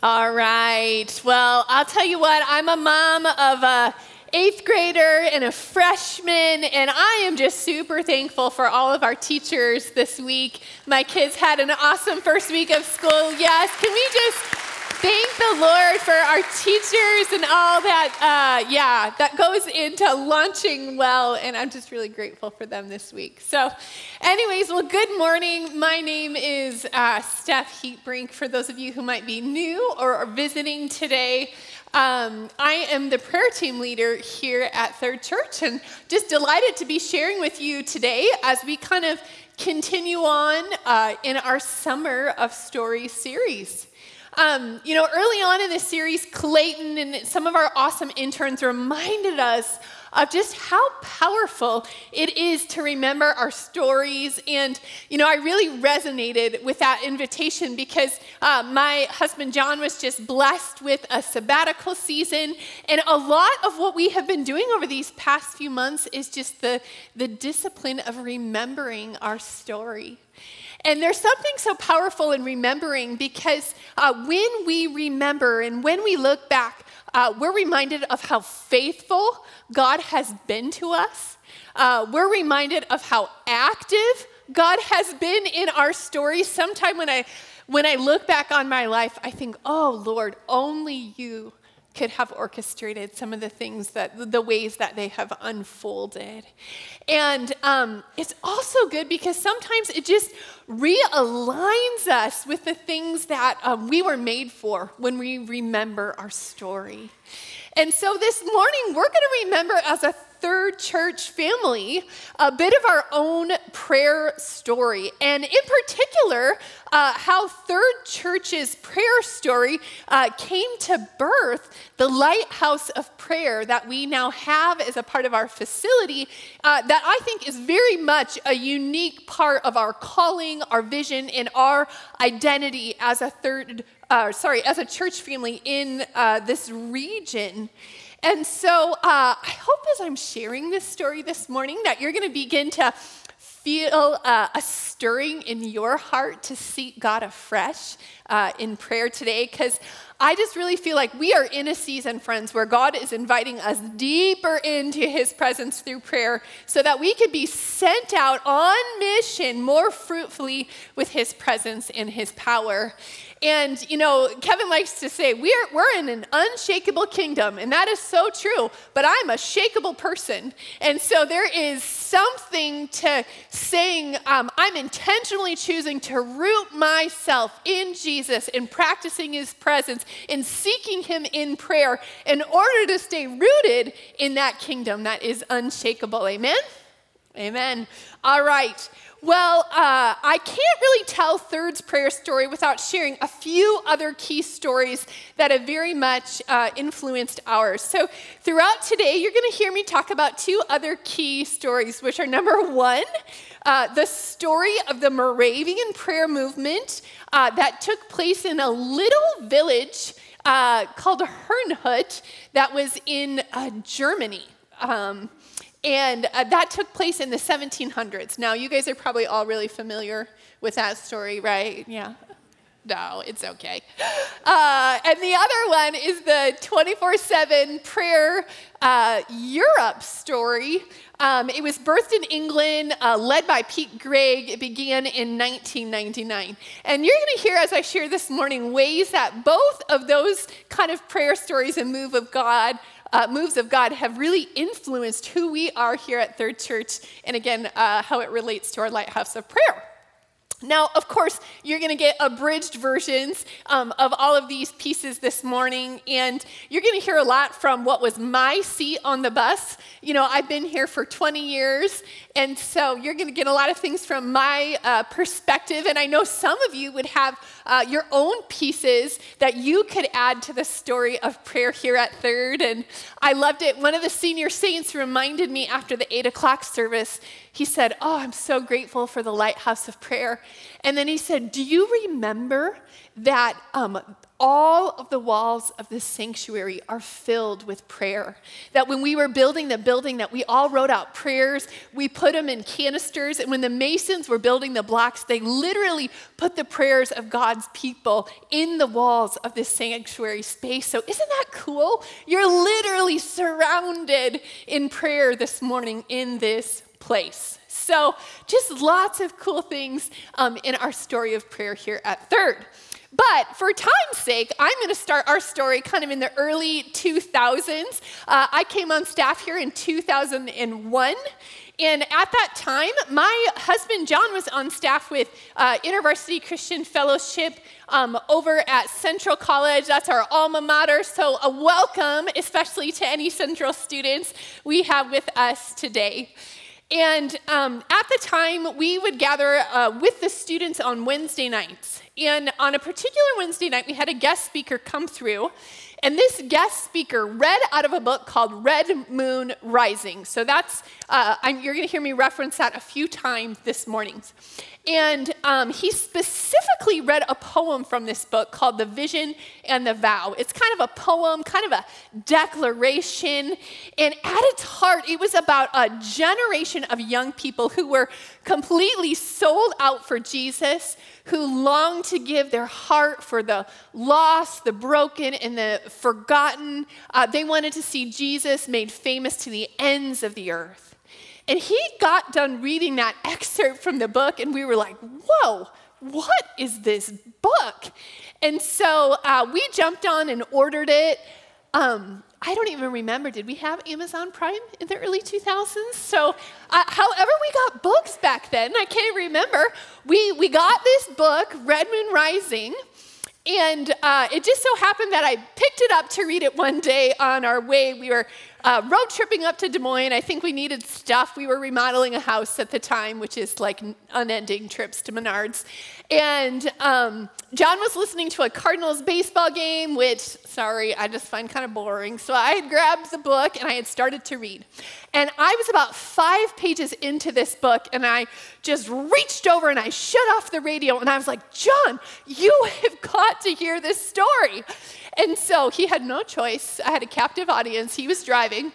All right. Well, I'll tell you what, I'm a mom of a eighth grader and a freshman, and I am just super thankful for all of our teachers this week. My kids had an awesome first week of school. Yes, can we just thank the Lord for our teachers and all that, uh, yeah, that goes into launching well. And I'm just really grateful for them this week. So, anyways, well, good morning. My name is uh, Steph Heatbrink. For those of you who might be new or are visiting today, um, I am the prayer team leader here at Third Church and just delighted to be sharing with you today as we kind of continue on uh, in our Summer of Story series. Um, you know, early on in this series, Clayton and some of our awesome interns reminded us of just how powerful it is to remember our stories. And, you know, I really resonated with that invitation because uh, my husband John was just blessed with a sabbatical season. And a lot of what we have been doing over these past few months is just the, the discipline of remembering our story. And there's something so powerful in remembering because uh, when we remember and when we look back, uh, we're reminded of how faithful God has been to us. Uh, we're reminded of how active God has been in our story. Sometime when I when I look back on my life, I think, oh Lord, only you could have orchestrated some of the things that the ways that they have unfolded. And um, it's also good because sometimes it just realigns us with the things that um, we were made for when we remember our story. And so this morning we're going to remember as a Third Church family a bit of our own prayer story. And in particular, uh, how Third Church's prayer story uh, came to birth the lighthouse of prayer that we now have as a part of our facility, uh, that I think is very much a unique part of our calling, our vision, and our identity as a third, uh, sorry, as a church family in uh, this region. And so uh, I hope as I'm sharing this story this morning that you're going to begin to feel uh, a stirring in your heart to seek God afresh uh, in prayer today because I just really feel like we are in a season, friends, where God is inviting us deeper into his presence through prayer so that we could be sent out on mission more fruitfully with his presence and his power. And, you know, Kevin likes to say, we're, we're in an unshakable kingdom, and that is so true, but I'm a shakable person. And so there is something to saying, um, I'm intentionally choosing to root myself in Jesus, in practicing his presence, in seeking him in prayer, in order to stay rooted in that kingdom that is unshakable. Amen? Amen. All right. Well, uh, I can't really tell Third's prayer story without sharing a few other key stories that have very much uh, influenced ours. So, throughout today, you're going to hear me talk about two other key stories, which are number one, uh, the story of the Moravian prayer movement uh, that took place in a little village uh, called Herrnhut that was in uh, Germany. Um, and uh, that took place in the 1700s. Now, you guys are probably all really familiar with that story, right? Yeah. No, it's okay. Uh, and the other one is the 24 7 prayer uh, Europe story. Um, it was birthed in England, uh, led by Pete Greig. It began in 1999. And you're going to hear, as I share this morning, ways that both of those kind of prayer stories and move of God uh, moves of God have really influenced who we are here at Third Church, and again, uh, how it relates to our lighthouse of prayer. Now, of course, you're going to get abridged versions um, of all of these pieces this morning, and you're going to hear a lot from what was my seat on the bus. You know, I've been here for 20 years, and so you're going to get a lot of things from my uh, perspective, and I know some of you would have uh, your own pieces that you could add to the story of prayer here at Third, and I loved it. One of the senior saints reminded me after the 8 o'clock service, he said, Oh, I'm so grateful for the lighthouse of prayer And then he said, Do you remember that um, all of the walls of this sanctuary are filled with prayer. That when we were building the building, that we all wrote out prayers, we put them in canisters, and when the masons were building the blocks, they literally put the prayers of God's people in the walls of this sanctuary space. So isn't that cool? You're literally surrounded in prayer this morning in this place. So just lots of cool things um, in our story of prayer here at Third. But for time's sake, I'm going to start our story kind of in the early 2000s. Uh, I came on staff here in 2001. And at that time, my husband John was on staff with uh, InterVarsity Christian Fellowship um, over at Central College. That's our alma mater. So, a welcome, especially to any Central students we have with us today. And um, at the time, we would gather uh, with the students on Wednesday nights. And on a particular Wednesday night, we had a guest speaker come through. And this guest speaker read out of a book called Red Moon Rising. So that's, uh, you're going to hear me reference that a few times this morning. And um, he specifically read a poem from this book called The Vision and the Vow. It's kind of a poem, kind of a declaration. And at its heart, it was about a generation of young people who were completely sold out for Jesus, who longed to give their heart for the lost, the broken, and the forgotten. Uh, they wanted to see Jesus made famous to the ends of the earth. And he got done reading that excerpt from the book, and we were like, whoa, what is this book? And so uh, we jumped on and ordered it. Um, I don't even remember, did we have Amazon Prime in the early 2000s? So, uh, however, we got books back then, I can't remember. We, we got this book, Red Moon Rising, and uh, it just so happened that I picked it up to read it one day on our way. We were uh, road tripping up to Des Moines. I think we needed stuff. We were remodeling a house at the time, which is like unending trips to Menards. And um, John was listening to a Cardinals baseball game, which, sorry, I just find kind of boring. So I had grabbed the book and I had started to read. And I was about five pages into this book, and I just reached over and I shut off the radio, and I was like, John, you have got to hear this story. And so he had no choice. I had a captive audience. He was driving.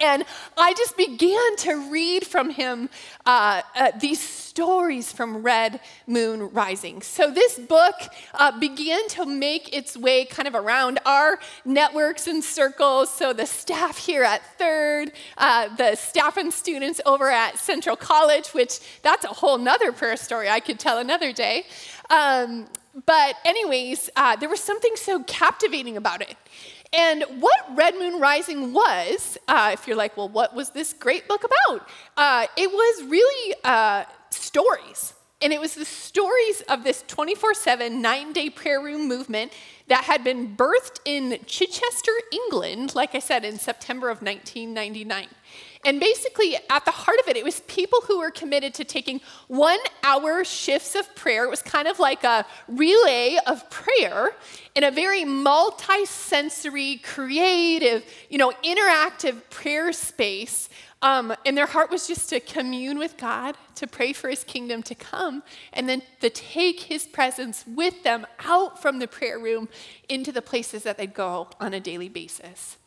And I just began to read from him uh, uh, these stories from Red Moon Rising. So this book uh, began to make its way kind of around our networks and circles. So the staff here at Third, uh, the staff and students over at Central College, which that's a whole nother prayer story I could tell another day. Um, but, anyways, uh, there was something so captivating about it. And what Red Moon Rising was, uh, if you're like, well, what was this great book about? Uh, it was really uh, stories. And it was the stories of this 24 7, nine day prayer room movement that had been birthed in Chichester, England, like I said, in September of 1999. And basically, at the heart of it, it was people who were committed to taking one hour shifts of prayer. It was kind of like a relay of prayer in a very multi-sensory, creative, you know, interactive prayer space. Um, and their heart was just to commune with God, to pray for his kingdom to come, and then to take his presence with them out from the prayer room into the places that they'd go on a daily basis.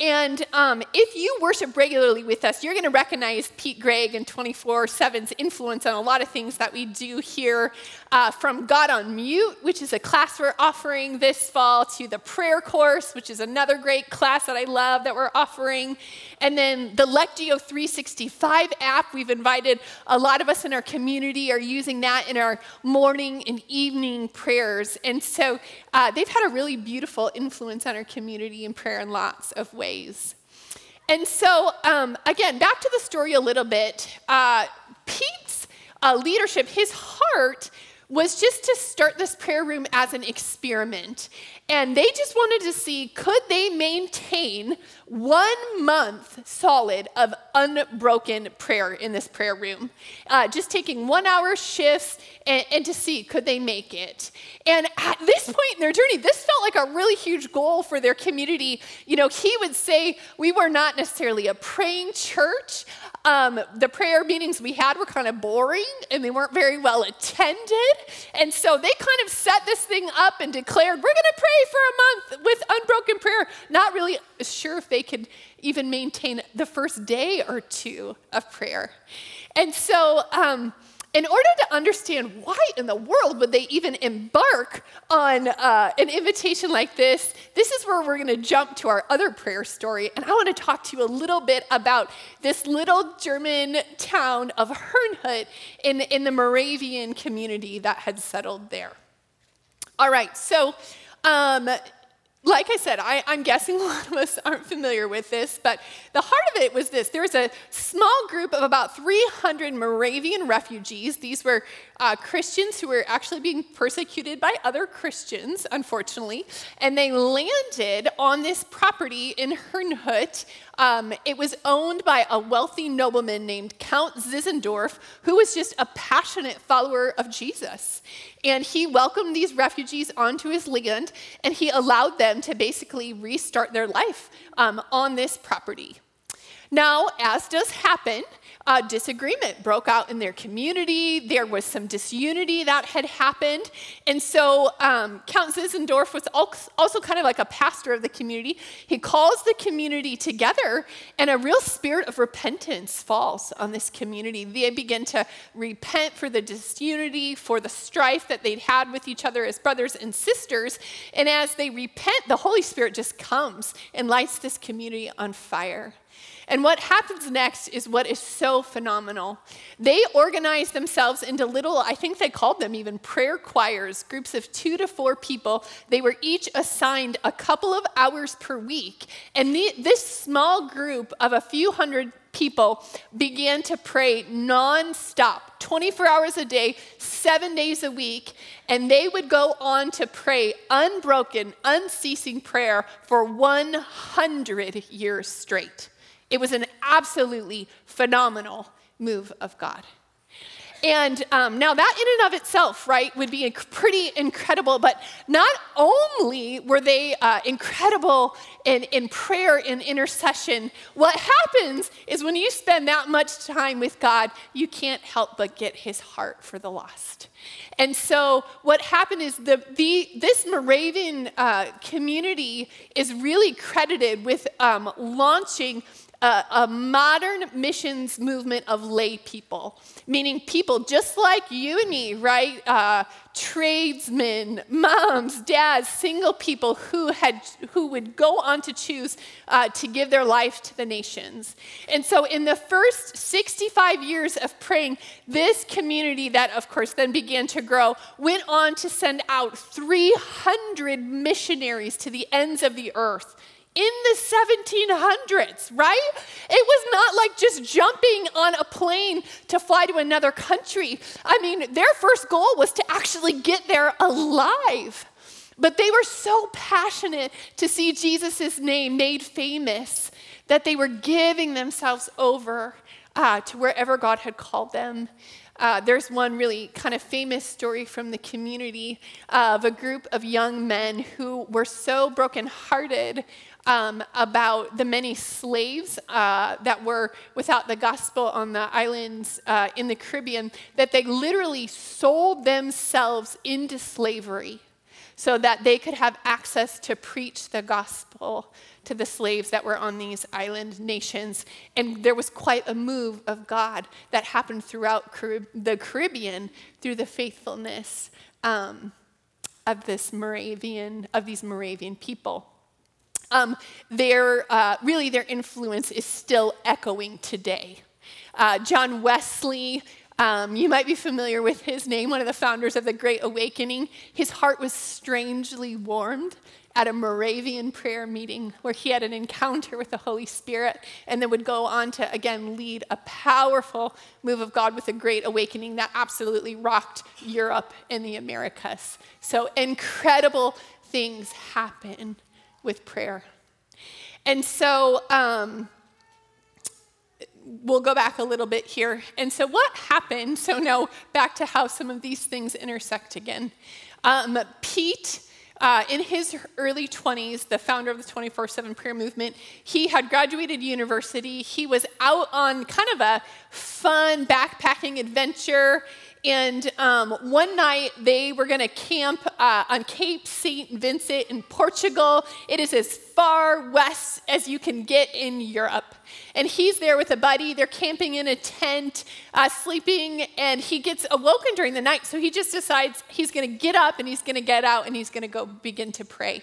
And um, if you worship regularly with us, you're going to recognize Pete Greig and 24 7's influence on a lot of things that we do here, uh, from God on Mute, which is a class we're offering this fall, to the prayer course, which is another great class that I love that we're offering. And then the Lectio 365 app, we've invited a lot of us in our community are using that in our morning and evening prayers. And so uh, they've had a really beautiful influence on our community in prayer in lots of ways. And so, um, again, back to the story a little bit. Uh, Pete's uh, leadership, his heart was just to start this prayer room as an experiment. And they just wanted to see could they maintain one month solid of unbroken prayer in this prayer room. Uh, just taking one hour shifts and, and, to see could they make it. And at this point in their journey, this felt like a really huge goal for their community. You know, he would say, We were not necessarily a praying church. Um, the prayer meetings we had were kind of boring and they weren't very well attended. And so they kind of set this thing up and declared, we're going to pray for a month with unbroken prayer, not really sure if they could even maintain the first day or two of prayer. And so, um, in order to understand why in the world would they even embark on uh, an invitation like this, this is where we're going to jump to our other prayer story. And I want to talk to you a little bit about this little German town of Herrnhut in, in the Moravian community that had settled there. All right, so um, like I said, I, am guessing a lot of us aren't familiar with this, but the heart of it was this. There was a small group of about 300 Moravian refugees. These were uh, Christians who were actually being persecuted by other Christians, unfortunately, and they landed on this property in Herrnhut. Um, it was owned by a wealthy nobleman named Count Zinzendorf, who was just a passionate follower of Jesus. And he welcomed these refugees onto his land, and he allowed them to basically restart their life um, on this property. Now, as does happen, uh, disagreement broke out in their community. There was some disunity that had happened. And so um, Count Zinzendorf was also kind of like a pastor of the community. He calls the community together, and a real spirit of repentance falls on this community. They begin to repent for the disunity, for the strife that they'd had with each other as brothers and sisters. And as they repent, the Holy Spirit just comes and lights this community on fire. And what happens next is what is so phenomenal. They organize themselves into little, I think they called them even prayer choirs, groups of two to four people. They were each assigned a couple of hours per week. And the, this small group of a few hundred people began to pray nonstop, 24 hours a day, seven days a week, and they would go on to pray unbroken, unceasing prayer for 100 years straight. It was an absolutely phenomenal move of God. And um, now, that in and of itself, right, would be pretty incredible. But not only were they uh, incredible in, in prayer and intercession, what happens is when you spend that much time with God, you can't help but get his heart for the lost. And so, what happened is the, the, this Moravian uh, community is really credited with um, launching a, a modern missions movement of lay people, meaning people just like you and me, right? Uh, tradesmen, moms, dads, single people who had who would go on to choose uh, to give their life to the nations. And so, in the first 65 years of praying, this community that, of course, then began to grow went on to send out 300 missionaries to the ends of the earth in the 1700s, right? It was not like just jumping on a plane to fly to another country. I mean, their first goal was to actually get there alive. But they were so passionate to see Jesus' name made famous that they were giving themselves over uh, to wherever God had called them. Uh, there's one really kind of famous story from the community of a group of young men who were so brokenhearted um, about the many slaves uh, that were without the gospel on the islands uh, in the Caribbean that they literally sold themselves into slavery so that they could have access to preach the gospel to the slaves that were on these island nations. And there was quite a move of God that happened throughout Carib- the Caribbean through the faithfulness um, of this Moravian, of these Moravian people. Um, their, uh, really, their influence is still echoing today. Uh, John Wesley, um, you might be familiar with his name, one of the founders of the Great Awakening. His heart was strangely warmed at a Moravian prayer meeting where he had an encounter with the Holy Spirit and then would go on to again lead a powerful move of God with a great awakening that absolutely rocked Europe and the Americas. So incredible things happen with prayer. And so um, we'll go back a little bit here. And so, what happened? So, now back to how some of these things intersect again. Um, Pete Uh, in his early 20s, the founder of the 24 7 prayer movement, he had graduated university. He was out on kind of a fun backpacking adventure. And um, one night they were going to camp uh, on Cape St. Vincent in Portugal. It is as far west as you can get in Europe. And he's there with a buddy. They're camping in a tent, uh, sleeping, and he gets awoken during the night. So he just decides he's going to get up and he's going to get out and he's going to go begin to pray.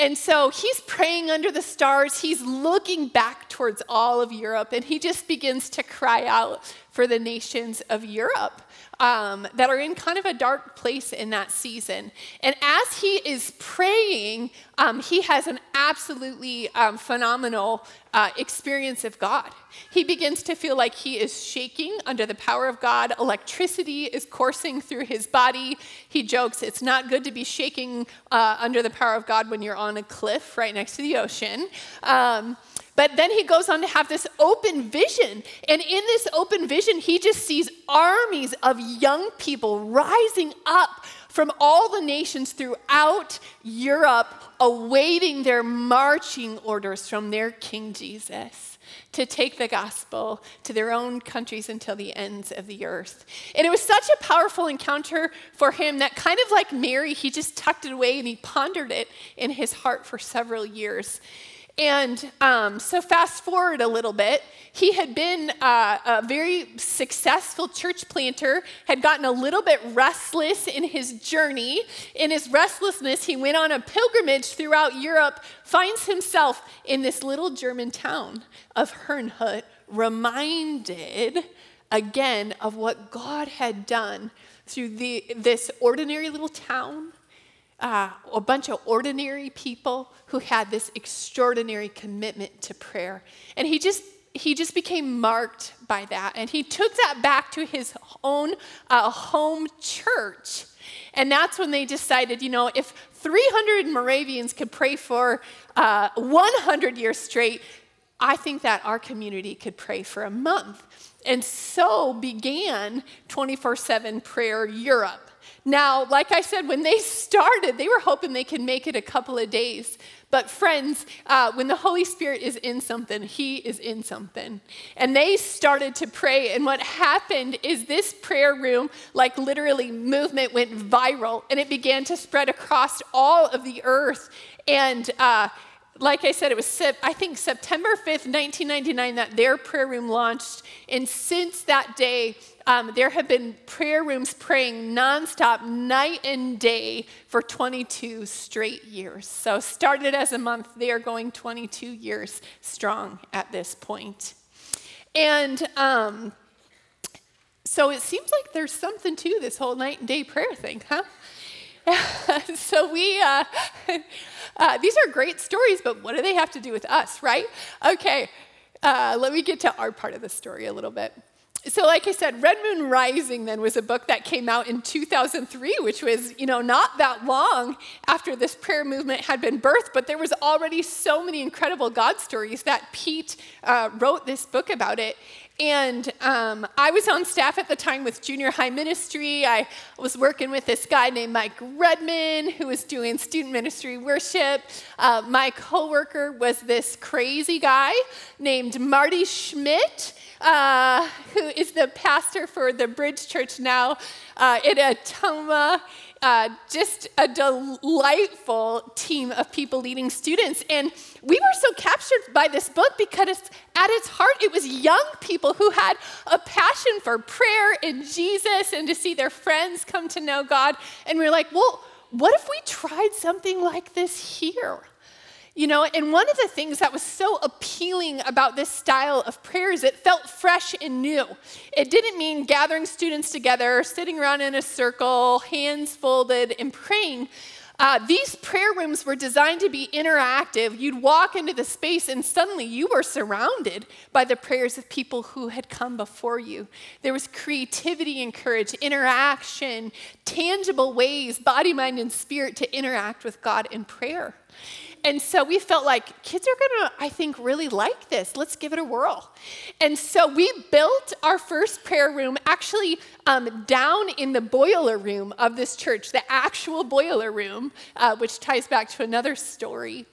And so he's praying under the stars. He's looking back towards all of Europe, and he just begins to cry out for the nations of Europe um, that are in kind of a dark place in that season. And as he is praying, um, he has an absolutely um, phenomenal uh, experience of God. He begins to feel like he is shaking under the power of God. Electricity is coursing through his body. He jokes, it's not good to be shaking uh, under the power of God when you're on a cliff right next to the ocean. But then he goes on to have this open vision. And in this open vision, he just sees armies of young people rising up from all the nations throughout Europe, awaiting their marching orders from their King Jesus to take the gospel to their own countries until the ends of the earth. And it was such a powerful encounter for him that, kind of like Mary, he just tucked it away and he pondered it in his heart for several years. And um, so, fast forward a little bit, he had been uh, a very successful church planter, had gotten a little bit restless in his journey. In his restlessness, he went on a pilgrimage throughout Europe, finds himself in this little German town of Herrnhut, reminded again of what God had done through the, this ordinary little town uh, a bunch of ordinary people who had this extraordinary commitment to prayer. And he just he just became marked by that. And he took that back to his own uh, home church. And that's when they decided, you know, if 300 Moravians could pray for uh, 100 years straight, I think that our community could pray for a month. And so began 24 7 Prayer Europe. Now, like I said, when they started, they were hoping they could make it a couple of days. But, friends, uh, when the Holy Spirit is in something, He is in something. And they started to pray. And what happened is this prayer room, like literally, movement went viral and it began to spread across all of the earth. And uh, like I said, it was, I think, September 5th, 1999, that their prayer room launched. And since that day, um, there have been prayer rooms praying nonstop, night and day, for 22 straight years. So, started as a month, they are going 22 years strong at this point. And um, so, it seems like there's something to this whole night and day prayer thing, huh? so we, uh, uh, these are great stories, but what do they have to do with us, right? Okay, uh, let me get to our part of the story a little bit. So, like I said, Red Moon Rising then was a book that came out in 2003, which was, you know, not that long after this prayer movement had been birthed, but there was already so many incredible God stories that Pete uh, wrote this book about it. And um, I was on staff at the time with junior high ministry. I was working with this guy named Mike Redman, who was doing student ministry worship. Uh, my coworker was this crazy guy named Marty Schmidt, uh, who is the pastor for the Bridge Church now uh, in Ottumwa uh, just a delightful team of people leading students. And we were so captured by this book because at its heart, it was young people who had a passion for prayer and Jesus and to see their friends come to know God. And we we're like, well, what if we tried something like this here? You know, and one of the things that was so appealing about this style of prayer is it felt fresh and new. It didn't mean gathering students together, sitting around in a circle, hands folded, and praying. Uh, these prayer rooms were designed to be interactive. You'd walk into the space, and suddenly you were surrounded by the prayers of people who had come before you. There was creativity encouraged, interaction, tangible ways, body, mind, and spirit to interact with God in prayer. And so we felt like kids are gonna, I think, really like this. Let's give it a whirl. And so we built our first prayer room actually um, down in the boiler room of this church, the actual boiler room, uh, which ties back to another story.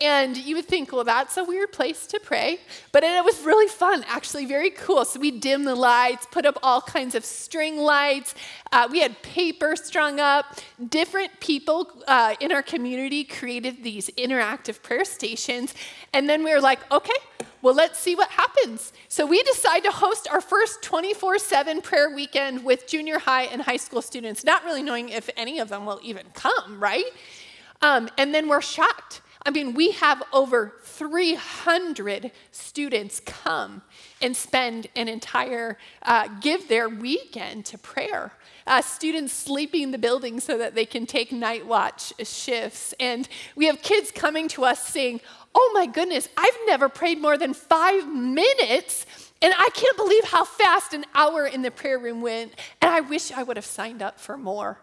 And you would think, well, that's a weird place to pray. But it was really fun, actually, very cool. So we dimmed the lights, put up all kinds of string lights. Uh, we had paper strung up. Different people uh, in our community created these interactive prayer stations. And then we were like, okay, well, let's see what happens. So we decide to host our first 24 7 prayer weekend with junior high and high school students, not really knowing if any of them will even come, right? Um, and then we're shocked I mean, we have over 300 students come and spend an entire, uh, give their weekend to prayer. Uh, students sleeping in the building so that they can take night watch shifts. And we have kids coming to us saying, Oh my goodness, I've never prayed more than five minutes. And I can't believe how fast an hour in the prayer room went. And I wish I would have signed up for more.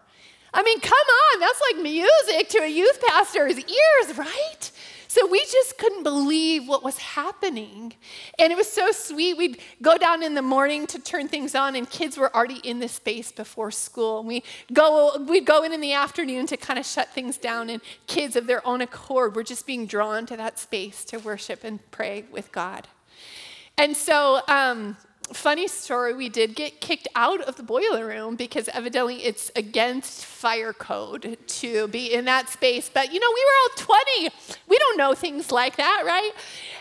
I mean, come on, that's like music to a youth pastor's ears, right? So we just couldn't believe what was happening. And it was so sweet. We'd go down in the morning to turn things on, and kids were already in the space before school. And we go, we'd go in in the afternoon to kind of shut things down, and kids of their own accord were just being drawn to that space to worship and pray with God. And so, um, funny story, we did get kicked out of the boiler room because evidently it's against fire code to be in that space. But you know, we were all 20. We don't know things like that, right?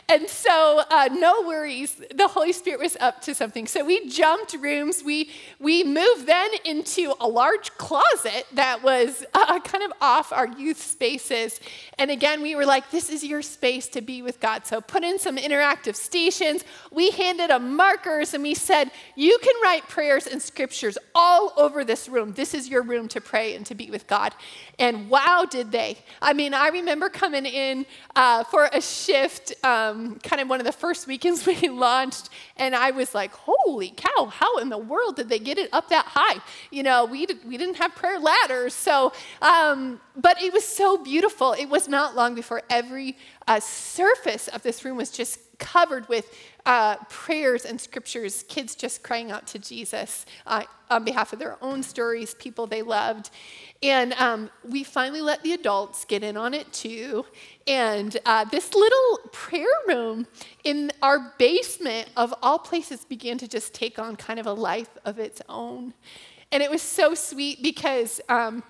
And so, uh, no worries, the Holy Spirit was up to something. So we jumped rooms. We, we moved then into a large closet that was uh, kind of off our youth spaces. And again, we were like, this is your space to be with God. So put in some interactive stations. We handed them markers and we said, you can write prayers and scriptures all over this room. This is your room to pray and to be with God. And wow, did they. I mean, I remember coming in uh, for a shift. Um, um, kind of one of the first weekends we launched, and I was like, holy cow, how in the world did they get it up that high? You know, we, did, we didn't have prayer ladders. So, um, but it was so beautiful. It was not long before every uh, surface of this room was just covered with uh, prayers and scriptures, kids just crying out to Jesus uh, on behalf of their own stories, people they loved. And um, we finally let the adults get in on it too. And uh, this little prayer room in our basement, of all places, began to just take on kind of a life of its own. And it was so sweet because. Um,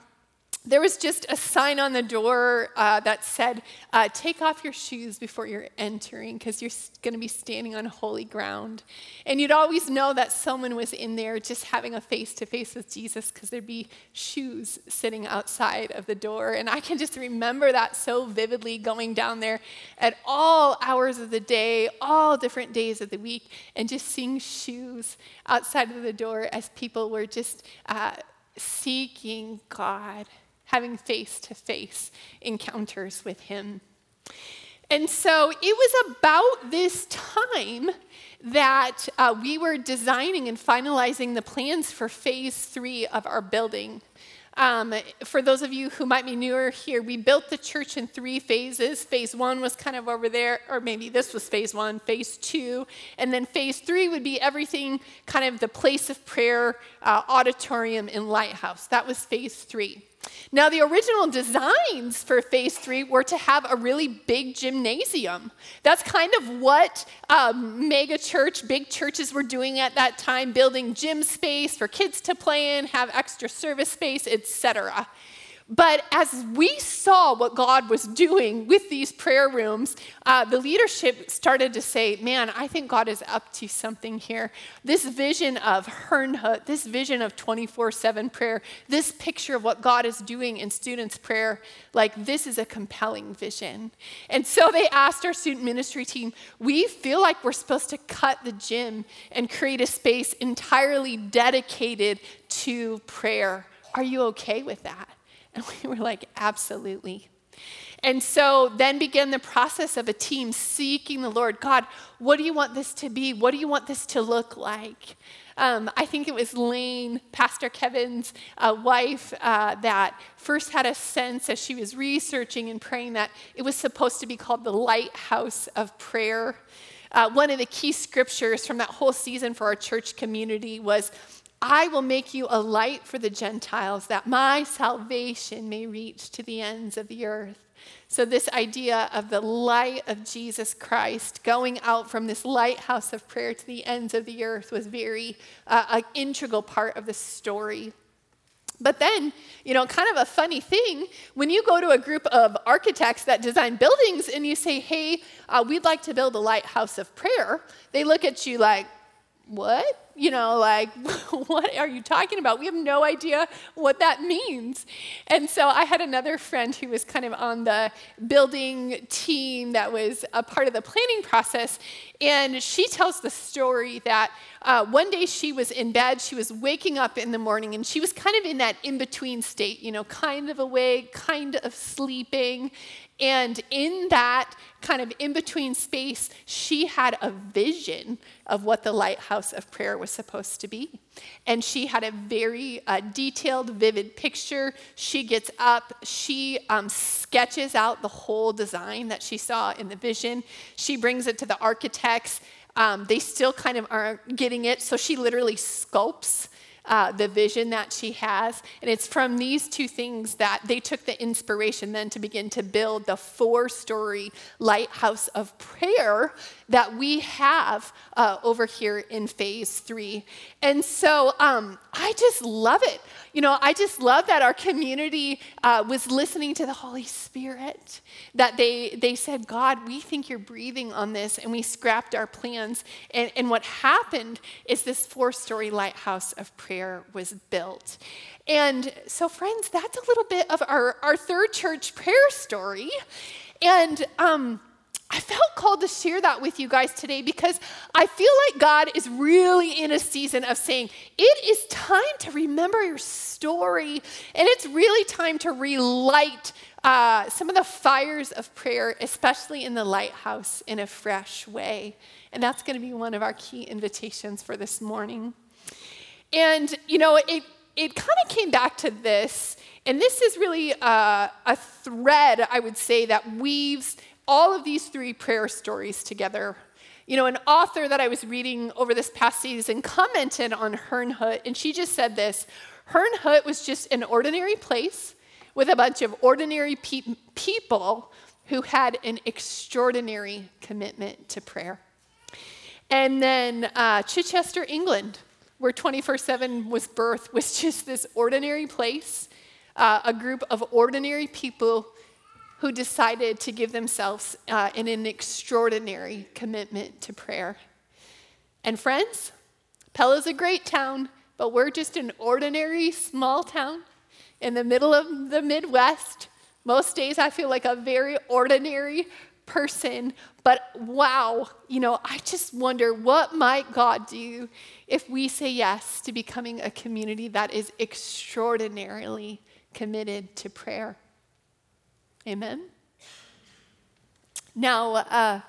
there was just a sign on the door uh, that said, uh, Take off your shoes before you're entering because you're going to be standing on holy ground. And you'd always know that someone was in there just having a face to face with Jesus because there'd be shoes sitting outside of the door. And I can just remember that so vividly going down there at all hours of the day, all different days of the week, and just seeing shoes outside of the door as people were just uh, seeking God having face to face encounters with Him. And so it was about this time that uh, we were designing and finalizing the plans for phase three of our building. Um, for those of you who might be newer here, we built the church in three phases. Phase one was kind of over there, or maybe this was phase one, phase two, and then phase three would be everything kind of the place of prayer, uh, auditorium, and lighthouse. That was phase three. Now, the original designs for phase three were to have a really big gymnasium. That's kind of what um, mega church, big churches were doing at that time, building gym space for kids to play in, have extra service space, etc. But as we saw what God was doing with these prayer rooms, uh, the leadership started to say, Man, I think God is up to something here. This vision of Herrnhut, this vision of 24 7 prayer, this picture of what God is doing in students' prayer, like this is a compelling vision. And so they asked our student ministry team, We feel like we're supposed to cut the gym and create a space entirely dedicated to prayer. Are you okay with that? And we were like, absolutely. And so then began the process of a team seeking the Lord God, what do you want this to be? What do you want this to look like? Um, I think it was Lane, Pastor Kevin's uh, wife, uh, that first had a sense as she was researching and praying that it was supposed to be called the lighthouse of prayer. Uh, one of the key scriptures from that whole season for our church community was I will make you a light for the Gentiles, that my salvation may reach to the ends of the earth. So, this idea of the light of Jesus Christ going out from this lighthouse of prayer to the ends of the earth was very uh, an integral part of the story. But then, you know, kind of a funny thing, when you go to a group of architects that design buildings and you say, hey, uh, we'd like to build a lighthouse of prayer, they look at you like, what? you know, like, what are you talking about? We have no idea what that means. And so I had another friend who was kind of on the building team that was a part of the planning process. And she tells the story that uh, one day she was in bed, she was waking up in the morning, and she was kind of in that in between state, you know, kind of awake, kind of sleeping. And in that kind of in between space, she had a vision of what the lighthouse of prayer was supposed to be. And she had a very uh, detailed, vivid picture. She gets up, she um, sketches out the whole design that she saw in the vision. She brings it to the architects. Um, they still kind of aren't getting it, so she literally sculpts uh, the vision that she has. And it's from these two things that they took the inspiration then to begin to build the four story lighthouse of prayer that we have uh, over here in phase three. And so um, I just love it. You know, I just love that our community uh, was listening to the Holy Spirit, that they, they said, God, we think you're breathing on this, and we scrapped our plans. And, and what happened is this four story lighthouse of prayer was built. And so, friends, that's a little bit of our, our third church prayer story. And um, I felt called to share that with you guys today because I feel like God is really in a season of saying, it is time to remember your story, and it's really time to relight uh, some of the fires of prayer, especially in the lighthouse, in a fresh way. And that's going to be one of our key invitations for this morning. And, you know, it, it kind of came back to this, and this is really uh, a thread, I would say, that weaves all of these three prayer stories together. You know, an author that I was reading over this past season commented on Herrnhut, and she just said this Herrnhut was just an ordinary place with a bunch of ordinary pe- people who had an extraordinary commitment to prayer. And then uh, Chichester, England, where 24 7 was birthed, was just this ordinary place, uh, a group of ordinary people who decided to give themselves uh, in an extraordinary commitment to prayer. And friends, Pella's a great town, but we're just an ordinary small town in the middle of the Midwest. Most days I feel like a very ordinary person, but wow, you know, I just wonder what might God do if we say yes to becoming a community that is extraordinarily committed to prayer. Amen? Now, uh,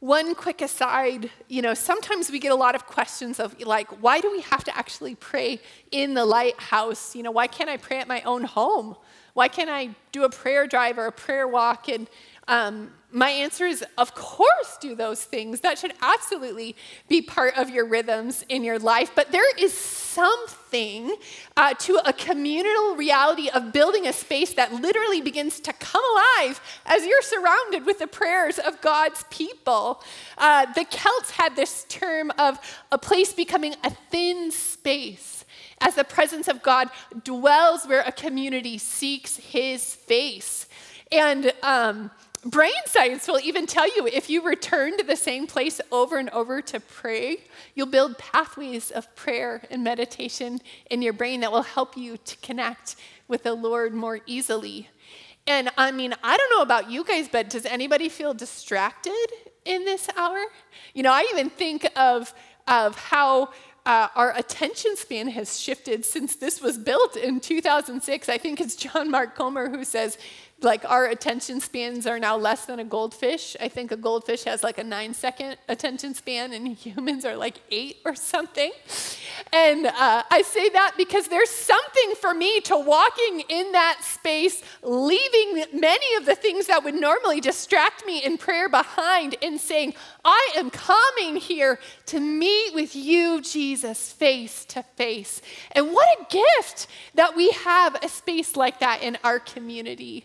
one quick aside, you know, sometimes we get a lot of questions of like, why do we have to actually pray in the lighthouse? You know, why can't I pray at my own home? Why can't I do a prayer drive or a prayer walk? And um, my answer is, of course, do those things. That should absolutely be part of your rhythms in your life. But there is something uh, to a communal reality of building a space that literally begins to come alive as you're surrounded with the prayers of God's people. Uh, the Celts had this term of a place becoming a thin space as the presence of God dwells where a community seeks his face. And um, Brain science will even tell you if you return to the same place over and over to pray, you'll build pathways of prayer and meditation in your brain that will help you to connect with the Lord more easily. And I mean, I don't know about you guys, but does anybody feel distracted in this hour? You know, I even think of, of how uh, our attention span has shifted since this was built in 2006. I think it's John Mark Comer who says like our attention spans are now less than a goldfish. I think a goldfish has like a nine second attention span, and humans are like eight or something. And uh, I say that because there's something for me to walking in that space, leaving many of the things that would normally distract me in prayer behind, and saying, I am coming here to meet with you, Jesus, face to face. And what a gift that we have a space like that in our community.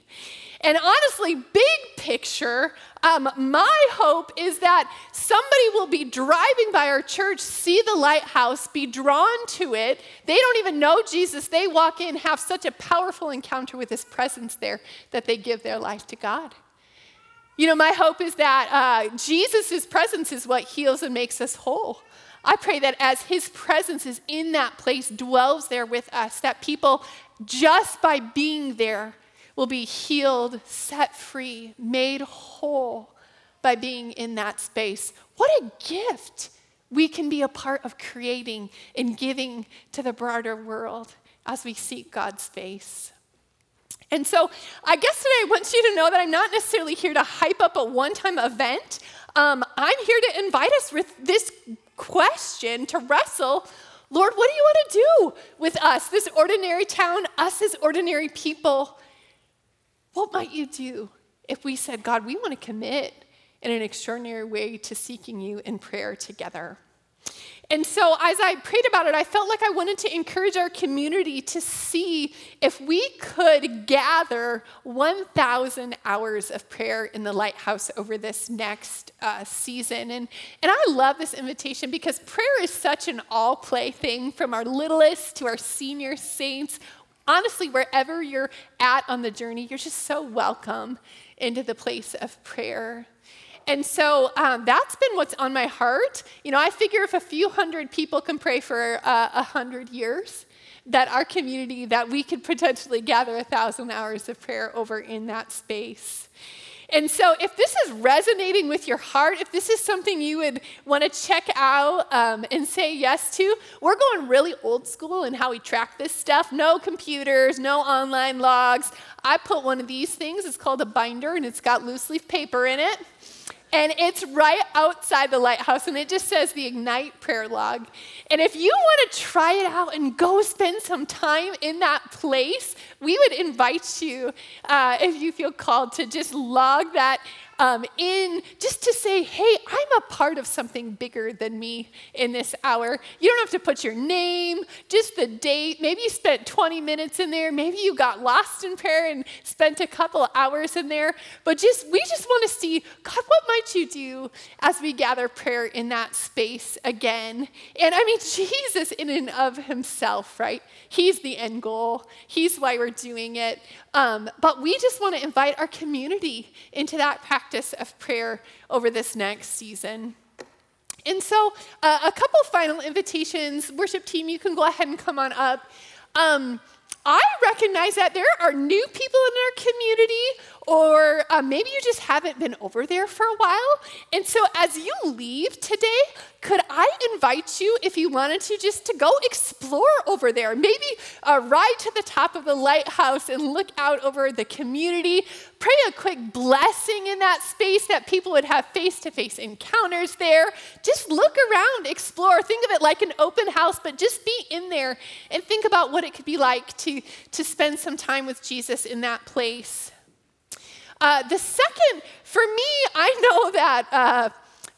And honestly, big picture, um, my hope is that somebody will be driving by our church, see the lighthouse, be drawn to it. They don't even know Jesus. They walk in, have such a powerful encounter with his presence there that they give their life to God. You know, my hope is that uh, Jesus' presence is what heals and makes us whole. I pray that as his presence is in that place, dwells there with us, that people, just by being there, will be healed, set free, made whole by being in that space. What a gift we can be a part of creating and giving to the broader world as we seek God's face. And so, I guess today I want you to know that I'm not necessarily here to hype up a one time event. Um, I'm here to invite us with this question to wrestle Lord, what do you want to do with us, this ordinary town, us as ordinary people? What might you do if we said, God, we want to commit in an extraordinary way to seeking you in prayer together? And so, as I prayed about it, I felt like I wanted to encourage our community to see if we could gather 1,000 hours of prayer in the lighthouse over this next uh, season. And, and I love this invitation because prayer is such an all play thing from our littlest to our senior saints honestly, wherever you're at on the journey, you're just so welcome into the place of prayer. And so um, that's been what's on my heart. You know, I figure if a few hundred people can pray for uh, a hundred years, that our community, that we could potentially gather a thousand hours of prayer over in that space. And so, if this is resonating with your heart, if this is something you would want to check out um, and say yes to, we're going really old school in how we track this stuff. No computers, no online logs. I put one of these things, it's called a binder, and it's got loose leaf paper in it. And it's right outside the lighthouse, and it just says the Ignite prayer log. And if you want to try it out and go spend some time in that place, we would invite you, uh, if you feel called, to just log that um, in just to say, hey, I'm a part of something bigger than me in this hour. You don't have to put your name, just the date. Maybe you spent 20 minutes in there. Maybe you got lost in prayer and spent a couple hours in there. But just we just want to see, God, what might you do as we gather prayer in that space again? And I mean, Jesus in and of himself, right? He's the end goal. He's why we're doing it. Um, but we just want to invite our community into that practice of prayer over this next season. And so, uh, a couple final invitations. Worship team, you can go ahead and come on up. Um, I recognize that there are new people in our community, or uh, maybe you just haven't been over there for a while. And so, as you leave today, could I invite you, if you wanted to, just to go explore over there? Maybe uh, ride to the top of the lighthouse and look out over the community. Pray a quick blessing in that space that people would have face to face encounters there. Just look around, explore. Think of it like an open house, but just be in there and think about what it could be like to, to spend some time with Jesus in that place. Uh, the second, for me, I know that. Uh,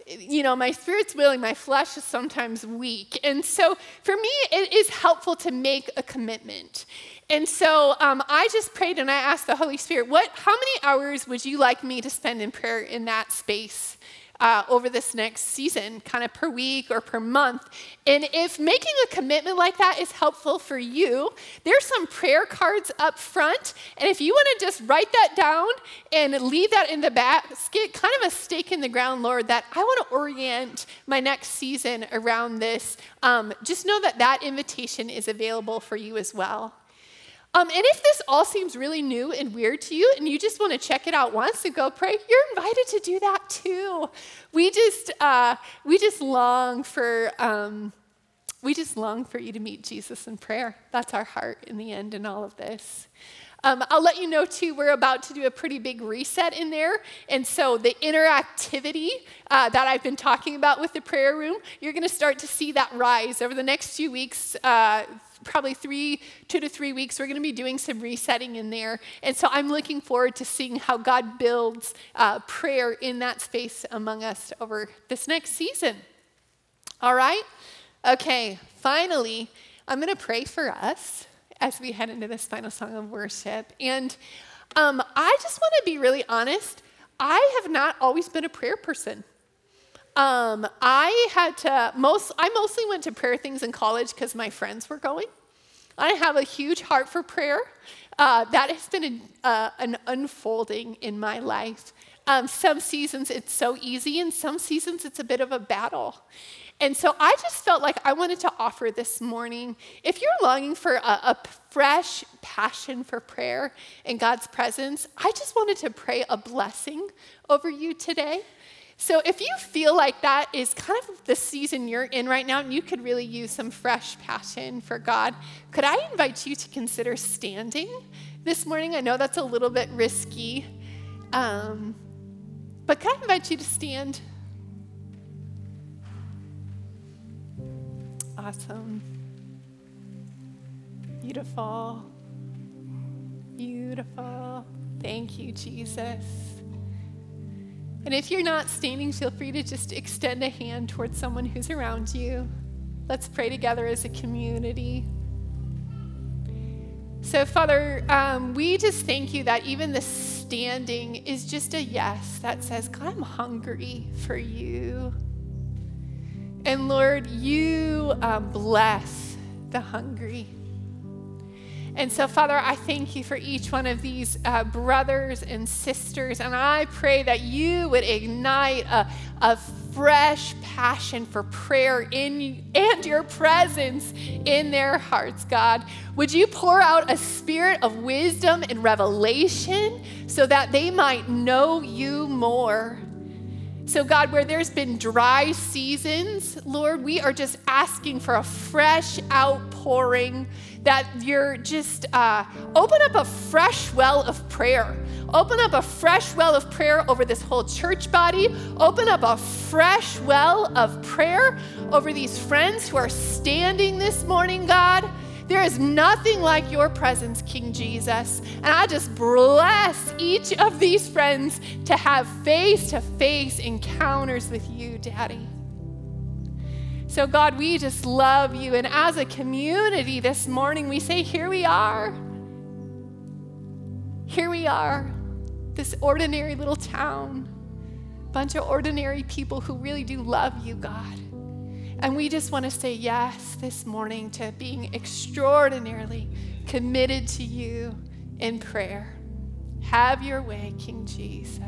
you know, my spirit's willing, my flesh is sometimes weak. And so for me, it is helpful to make a commitment. And so um, I just prayed and I asked the Holy Spirit, what, how many hours would you like me to spend in prayer in that space? uh, over this next season, kind of per week or per month. And if making a commitment like that is helpful for you, there's some prayer cards up front. And if you want to just write that down and leave that in the basket, kind of a stake in the ground, Lord, that I want to orient my next season around this, um, just know that that invitation is available for you as well. Um, and if this all seems really new and weird to you and you just want to check it out once and go pray, you're invited to do that too. We just, uh, we just long for, um, we just long for you to meet Jesus in prayer. That's our heart in the end in all of this. Um, I'll let you know too, we're about to do a pretty big reset in there. And so the interactivity uh, that I've been talking about with the prayer room, you're going to start to see that rise over the next few weeks. Uh, probably three, two to three weeks, we're going to be doing some resetting in there. And so I'm looking forward to seeing how God builds uh, prayer in that space among us over this next season. All right? Okay, finally, I'm going to pray for us as we head into this final song of worship. And um, I just want to be really honest. I have not always been a prayer person. Um, I had to most. I mostly went to prayer things in college because my friends were going. I have a huge heart for prayer. Uh, that has been a, uh, an unfolding in my life. Um, some seasons it's so easy, and some seasons it's a bit of a battle. And so I just felt like I wanted to offer this morning if you're longing for a, a, fresh passion for prayer in God's presence, I just wanted to pray a blessing over you today. So if you feel like that is kind of the season you're in right now and you could really use some fresh passion for God, could I invite you to consider standing this morning? I know that's a little bit risky, um, but could I invite you to stand? Awesome. Beautiful. Beautiful. Thank you, Jesus. And if you're not standing, feel free to just extend a hand towards someone who's around you. Let's pray together as a community. So, Father, um, we just thank you that even the standing is just a yes that says, God, I'm hungry for you. And Lord, you uh, bless the hungry. And so, Father, I thank you for each one of these uh, brothers and sisters. And I pray that you would ignite a, a fresh passion for prayer in and your presence in their hearts, God. Would you pour out a spirit of wisdom and revelation so that they might know you more? So, God, where there's been dry seasons, Lord, we are just asking for a fresh outpouring that you're just uh, open up a fresh well of prayer. Open up a fresh well of prayer over this whole church body. Open up a fresh well of prayer over these friends who are standing this morning, God. There is nothing like your presence, King Jesus. And I just bless each of these friends to have face to face encounters with you, Daddy. So, God, we just love you. And as a community this morning, we say, Here we are. Here we are, this ordinary little town, bunch of ordinary people who really do love you, God. And we just want to say yes this morning to being extraordinarily committed to you in prayer. Have your way, King Jesus.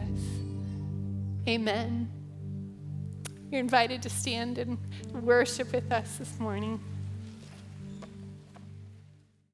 Amen. You're invited to stand and worship with us this morning.